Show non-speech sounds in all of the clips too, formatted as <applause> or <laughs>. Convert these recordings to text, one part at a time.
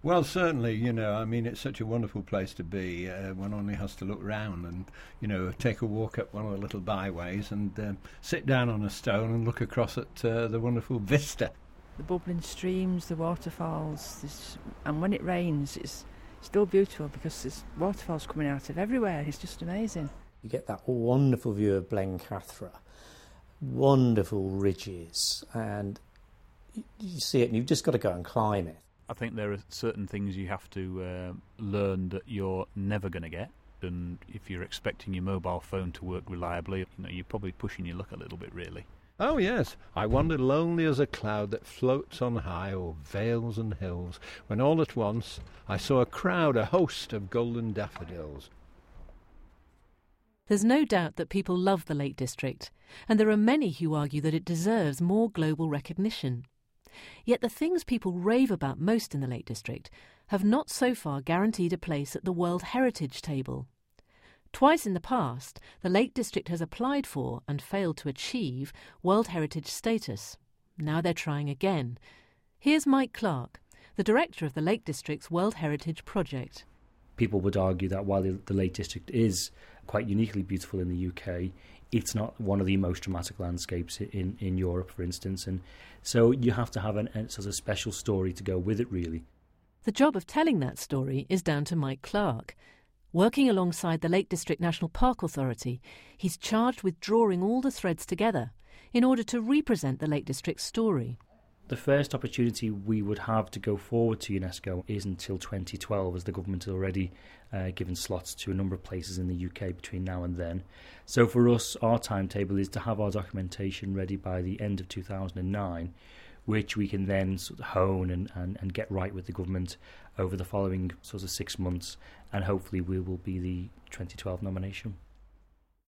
Well, certainly, you know, I mean, it's such a wonderful place to be. Uh, one only has to look round and, you know, take a walk up one of the little byways and um, sit down on a stone and look across at uh, the wonderful vista. The bubbling streams, the waterfalls, and when it rains, it's still beautiful because there's waterfalls coming out of everywhere. It's just amazing. You get that wonderful view of Blencathra, wonderful ridges, and you see it and you've just got to go and climb it. I think there are certain things you have to uh, learn that you're never going to get. And if you're expecting your mobile phone to work reliably, you know, you're probably pushing your luck a little bit, really. Oh, yes, I wandered lonely as a cloud that floats on high o'er vales and hills, when all at once I saw a crowd, a host of golden daffodils. There's no doubt that people love the Lake District, and there are many who argue that it deserves more global recognition. Yet the things people rave about most in the Lake District have not so far guaranteed a place at the World Heritage Table. Twice in the past, the Lake District has applied for and failed to achieve World Heritage status. Now they're trying again. Here's Mike Clark, the director of the Lake District's World Heritage Project. People would argue that while the, the Lake District is quite uniquely beautiful in the UK, it's not one of the most dramatic landscapes in, in Europe, for instance. And so you have to have an, a sort of special story to go with it, really. The job of telling that story is down to Mike Clark. Working alongside the Lake District National Park Authority, he's charged with drawing all the threads together in order to represent the Lake District's story. The first opportunity we would have to go forward to UNESCO is until 2012, as the government has already uh, given slots to a number of places in the UK between now and then. So for us, our timetable is to have our documentation ready by the end of 2009, which we can then sort of hone and, and, and get right with the government over the following sort of six months, and hopefully we will be the 2012 nomination.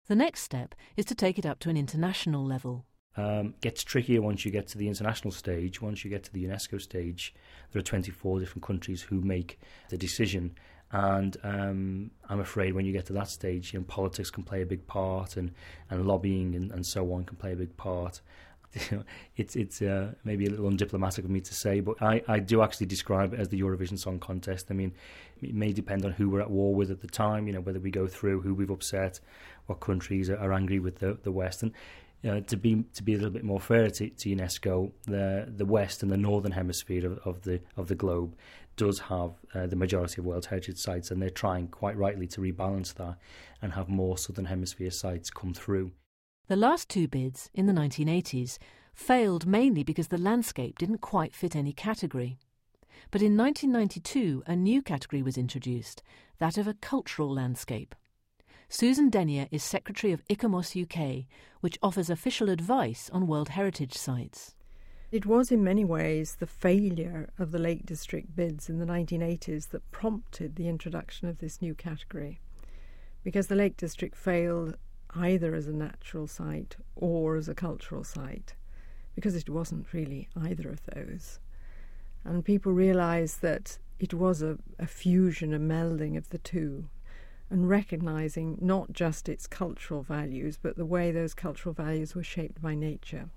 The next step is to take it up to an international level. Um, gets trickier once you get to the international stage. Once you get to the UNESCO stage, there are 24 different countries who make the decision. And um, I'm afraid when you get to that stage, you know, politics can play a big part, and, and lobbying and, and so on can play a big part. <laughs> it's it's uh, maybe a little undiplomatic of me to say, but I, I do actually describe it as the Eurovision Song Contest. I mean, it may depend on who we're at war with at the time, you know, whether we go through who we've upset, what countries are, are angry with the, the West. And you know, to be to be a little bit more fair to, to UNESCO, the the West and the Northern Hemisphere of, of the of the globe does have uh, the majority of World Heritage sites, and they're trying quite rightly to rebalance that and have more Southern Hemisphere sites come through. The last two bids in the 1980s failed mainly because the landscape didn't quite fit any category. But in 1992, a new category was introduced, that of a cultural landscape. Susan Denyer is secretary of ICOMOS UK, which offers official advice on World Heritage sites. It was in many ways the failure of the Lake District bids in the 1980s that prompted the introduction of this new category. Because the Lake District failed either as a natural site or as a cultural site, because it wasn't really either of those. And people realised that it was a, a fusion, a melding of the two and recognizing not just its cultural values, but the way those cultural values were shaped by nature.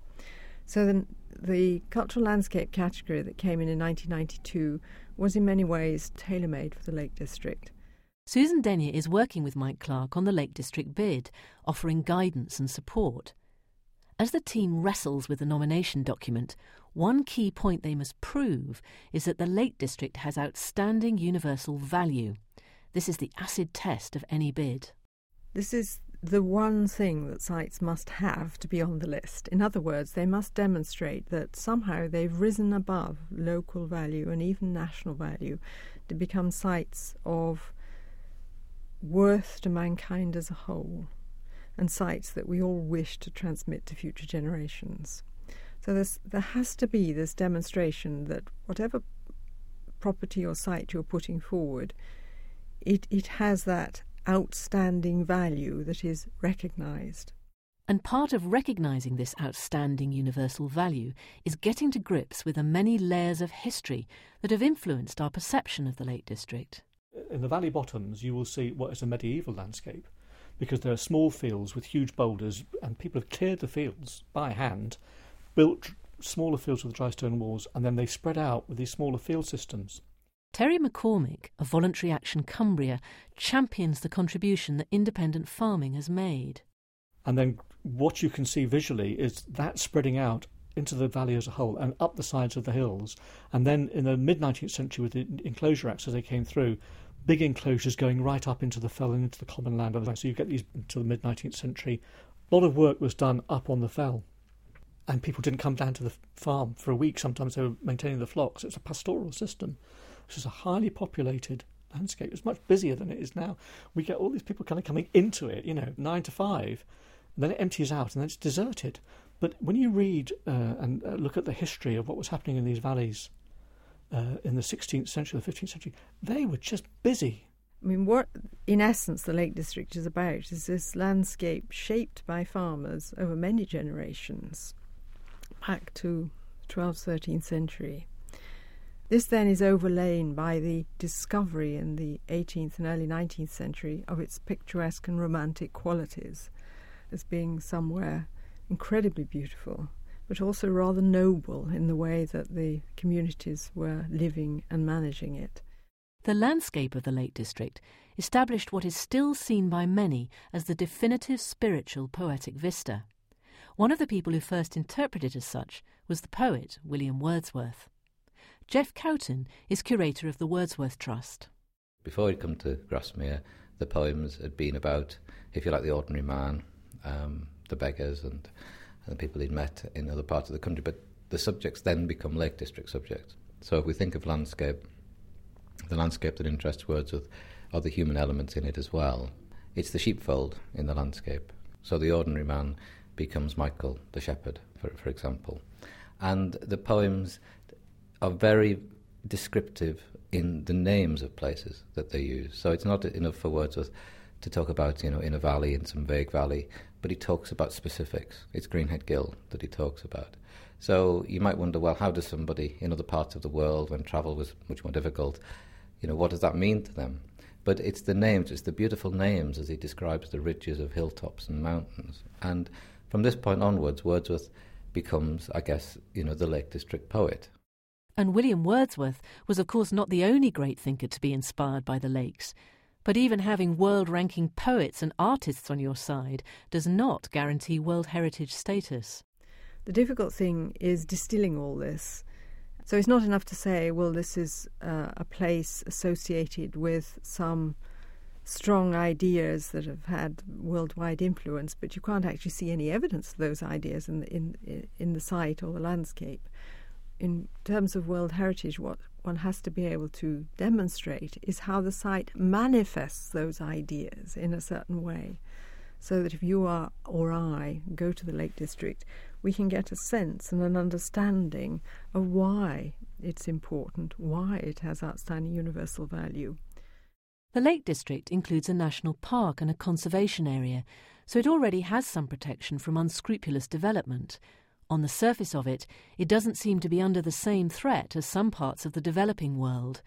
So the, the cultural landscape category that came in in 1992 was in many ways tailor made for the Lake District. Susan Denyer is working with Mike Clark on the Lake District bid, offering guidance and support. As the team wrestles with the nomination document, one key point they must prove is that the Lake District has outstanding universal value. This is the acid test of any bid. This is the one thing that sites must have to be on the list. In other words, they must demonstrate that somehow they've risen above local value and even national value to become sites of worth to mankind as a whole and sites that we all wish to transmit to future generations. So there has to be this demonstration that whatever property or site you're putting forward it, it has that outstanding value that is recognized. And part of recognizing this outstanding universal value is getting to grips with the many layers of history that have influenced our perception of the Lake District. In the valley bottoms, you will see what is a medieval landscape because there are small fields with huge boulders, and people have cleared the fields by hand, built smaller fields with dry stone walls, and then they spread out with these smaller field systems. Terry McCormick of Voluntary Action Cumbria champions the contribution that independent farming has made. And then what you can see visually is that spreading out into the valley as a whole and up the sides of the hills. And then in the mid 19th century, with the Enclosure Acts as they came through, big enclosures going right up into the fell and into the common land. So you get these until the mid 19th century. A lot of work was done up on the fell. And people didn't come down to the farm for a week. Sometimes they were maintaining the flocks. It's a pastoral system. This is a highly populated landscape. It's much busier than it is now. We get all these people kind of coming into it, you know, nine to five, and then it empties out and then it's deserted. But when you read uh, and uh, look at the history of what was happening in these valleys uh, in the 16th century, the 15th century, they were just busy. I mean, what in essence the Lake District is about is this landscape shaped by farmers over many generations, back to 12th, 13th century. This then is overlain by the discovery in the 18th and early 19th century of its picturesque and romantic qualities as being somewhere incredibly beautiful, but also rather noble in the way that the communities were living and managing it. The landscape of the Lake District established what is still seen by many as the definitive spiritual poetic vista. One of the people who first interpreted it as such was the poet William Wordsworth. Jeff Cowton is curator of the Wordsworth Trust. Before he'd come to Grasmere, the poems had been about, if you like, the ordinary man, um, the beggars and, and the people he'd met in other parts of the country. But the subjects then become Lake District subjects. So if we think of landscape, the landscape that interests Wordsworth are the human elements in it as well. It's the sheepfold in the landscape. So the ordinary man becomes Michael the shepherd, for, for example. And the poems are very descriptive in the names of places that they use. So it's not enough for Wordsworth to talk about, you know, in a valley, in some vague valley, but he talks about specifics. It's Greenhead Gill that he talks about. So you might wonder, well, how does somebody in other parts of the world, when travel was much more difficult, you know, what does that mean to them? But it's the names, it's the beautiful names as he describes the ridges of hilltops and mountains. And from this point onwards, Wordsworth becomes, I guess, you know, the Lake District poet. And William Wordsworth was, of course, not the only great thinker to be inspired by the lakes. But even having world ranking poets and artists on your side does not guarantee World Heritage status. The difficult thing is distilling all this. So it's not enough to say, well, this is uh, a place associated with some strong ideas that have had worldwide influence, but you can't actually see any evidence of those ideas in the, in, in the site or the landscape. In terms of World Heritage, what one has to be able to demonstrate is how the site manifests those ideas in a certain way. So that if you are or I go to the Lake District, we can get a sense and an understanding of why it's important, why it has outstanding universal value. The Lake District includes a national park and a conservation area, so it already has some protection from unscrupulous development. On the surface of it, it doesn't seem to be under the same threat as some parts of the developing world.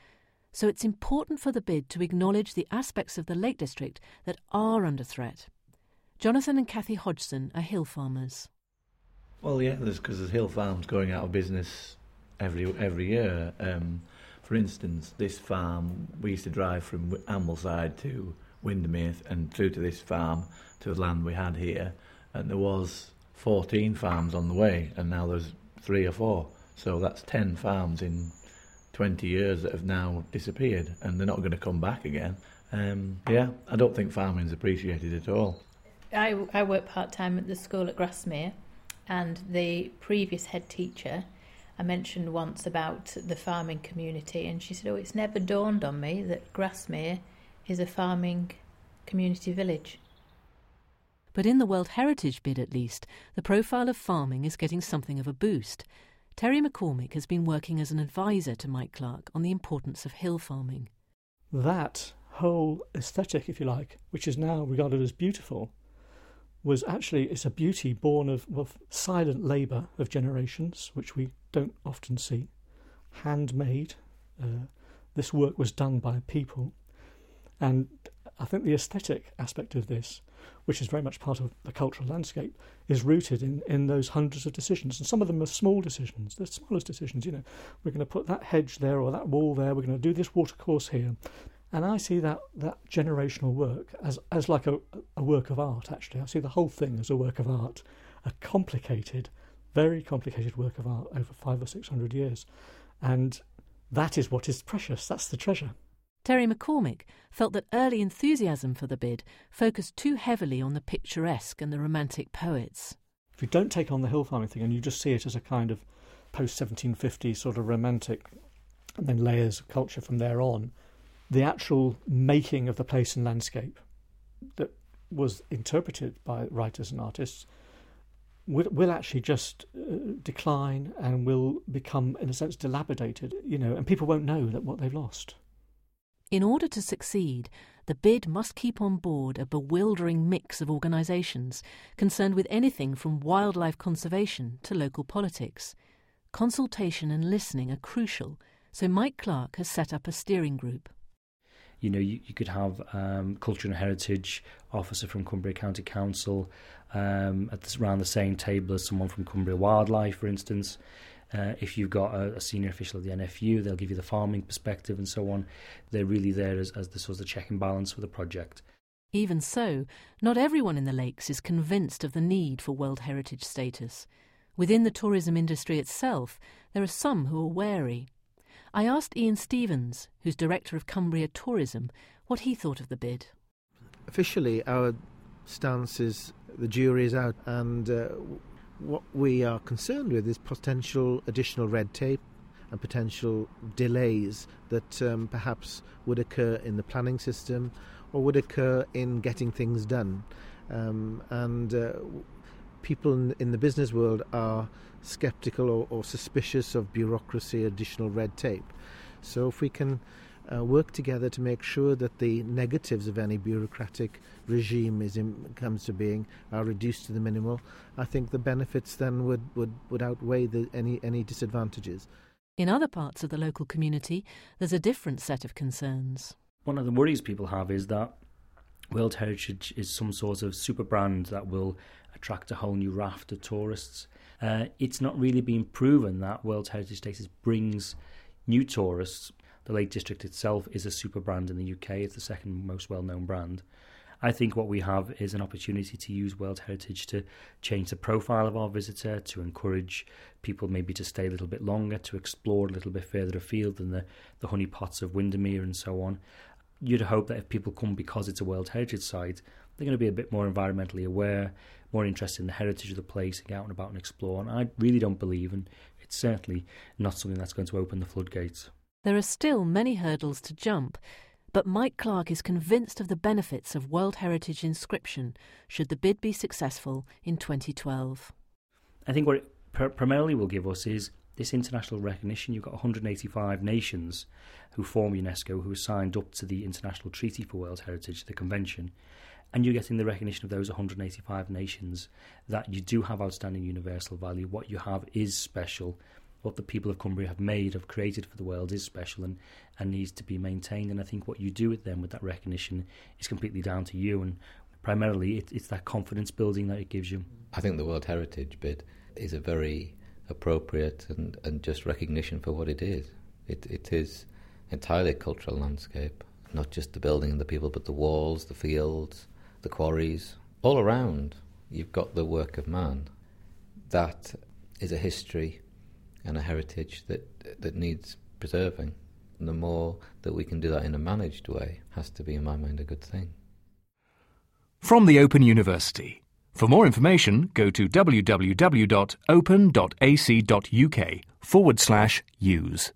So it's important for the bid to acknowledge the aspects of the Lake District that are under threat. Jonathan and Kathy Hodgson are hill farmers. Well, yeah, there's because there's hill farms going out of business every every year. Um, for instance, this farm we used to drive from Ambleside to Windermere and through to this farm to the land we had here, and there was 14 farms on the way, and now there's three or four. So that's 10 farms in 20 years that have now disappeared, and they're not going to come back again. Um, yeah, I don't think farming's appreciated at all. I, I work part time at the school at Grasmere, and the previous head teacher, I mentioned once about the farming community, and she said, Oh, it's never dawned on me that Grasmere is a farming community village. But in the World Heritage bid, at least, the profile of farming is getting something of a boost. Terry McCormick has been working as an advisor to Mike Clark on the importance of hill farming. That whole aesthetic, if you like, which is now regarded as beautiful, was actually it's a beauty born of, of silent labour of generations, which we don't often see, handmade. Uh, this work was done by people, and I think the aesthetic aspect of this which is very much part of the cultural landscape, is rooted in, in those hundreds of decisions. And some of them are small decisions, the smallest decisions. You know, we're going to put that hedge there or that wall there, we're going to do this watercourse here. And I see that, that generational work as, as like a, a work of art, actually. I see the whole thing as a work of art, a complicated, very complicated work of art over five or six hundred years. And that is what is precious, that's the treasure. Terry McCormick felt that early enthusiasm for the bid focused too heavily on the picturesque and the romantic poets. If you don't take on the hill farming thing and you just see it as a kind of post 1750 sort of romantic, and then layers of culture from there on, the actual making of the place and landscape that was interpreted by writers and artists will, will actually just uh, decline and will become, in a sense, dilapidated, you know, and people won't know that what they've lost. In order to succeed, the bid must keep on board a bewildering mix of organisations concerned with anything from wildlife conservation to local politics. Consultation and listening are crucial, so Mike Clark has set up a steering group. You know, you, you could have um, culture and heritage officer from Cumbria County Council um, at this, around the same table as someone from Cumbria Wildlife, for instance. Uh, if you've got a, a, senior official of the NFU, they'll give you the farming perspective and so on. They're really there as, as the sort of check and balance for the project. Even so, not everyone in the lakes is convinced of the need for World Heritage status. Within the tourism industry itself, there are some who are wary. I asked Ian Stevens, who's director of Cumbria Tourism, what he thought of the bid. Officially, our stance is the jury is out, and uh, what we are concerned with is potential additional red tape and potential delays that um, perhaps would occur in the planning system or would occur in getting things done. Um, and uh, people in, in, the business world are skeptical or, or suspicious of bureaucracy, additional red tape. So if we can uh, work together to make sure that the negatives of any bureaucratic regime is in, comes to being are reduced to the minimal, I think the benefits then would, would, would outweigh the, any, any disadvantages. In other parts of the local community, there's a different set of concerns. One of the worries people have is that World Heritage is some sort of super brand that will attract a whole new raft of tourists. Uh, it's not really been proven that World Heritage status brings new tourists the Lake District itself is a super brand in the UK. It's the second most well known brand. I think what we have is an opportunity to use World Heritage to change the profile of our visitor, to encourage people maybe to stay a little bit longer, to explore a little bit further afield than the, the honey pots of Windermere and so on. You'd hope that if people come because it's a World Heritage site, they're going to be a bit more environmentally aware, more interested in the heritage of the place, and get out and about and explore. And I really don't believe, and it's certainly not something that's going to open the floodgates. There are still many hurdles to jump, but Mike Clark is convinced of the benefits of World Heritage inscription should the bid be successful in 2012. I think what it pr- primarily will give us is this international recognition. You've got 185 nations who form UNESCO who signed up to the International Treaty for World Heritage, the Convention, and you're getting the recognition of those 185 nations that you do have outstanding universal value. What you have is special what the people of Cumbria have made, have created for the world is special and, and needs to be maintained. And I think what you do with them with that recognition is completely down to you. And primarily, it, it's that confidence building that it gives you. I think the World Heritage bid is a very appropriate and, and just recognition for what it is. It, it is entirely a cultural landscape, not just the building and the people, but the walls, the fields, the quarries. All around, you've got the work of man. That is a history and a heritage that that needs preserving. And the more that we can do that in a managed way has to be, in my mind, a good thing. From the Open University. For more information, go to www.open.ac.uk forward slash use.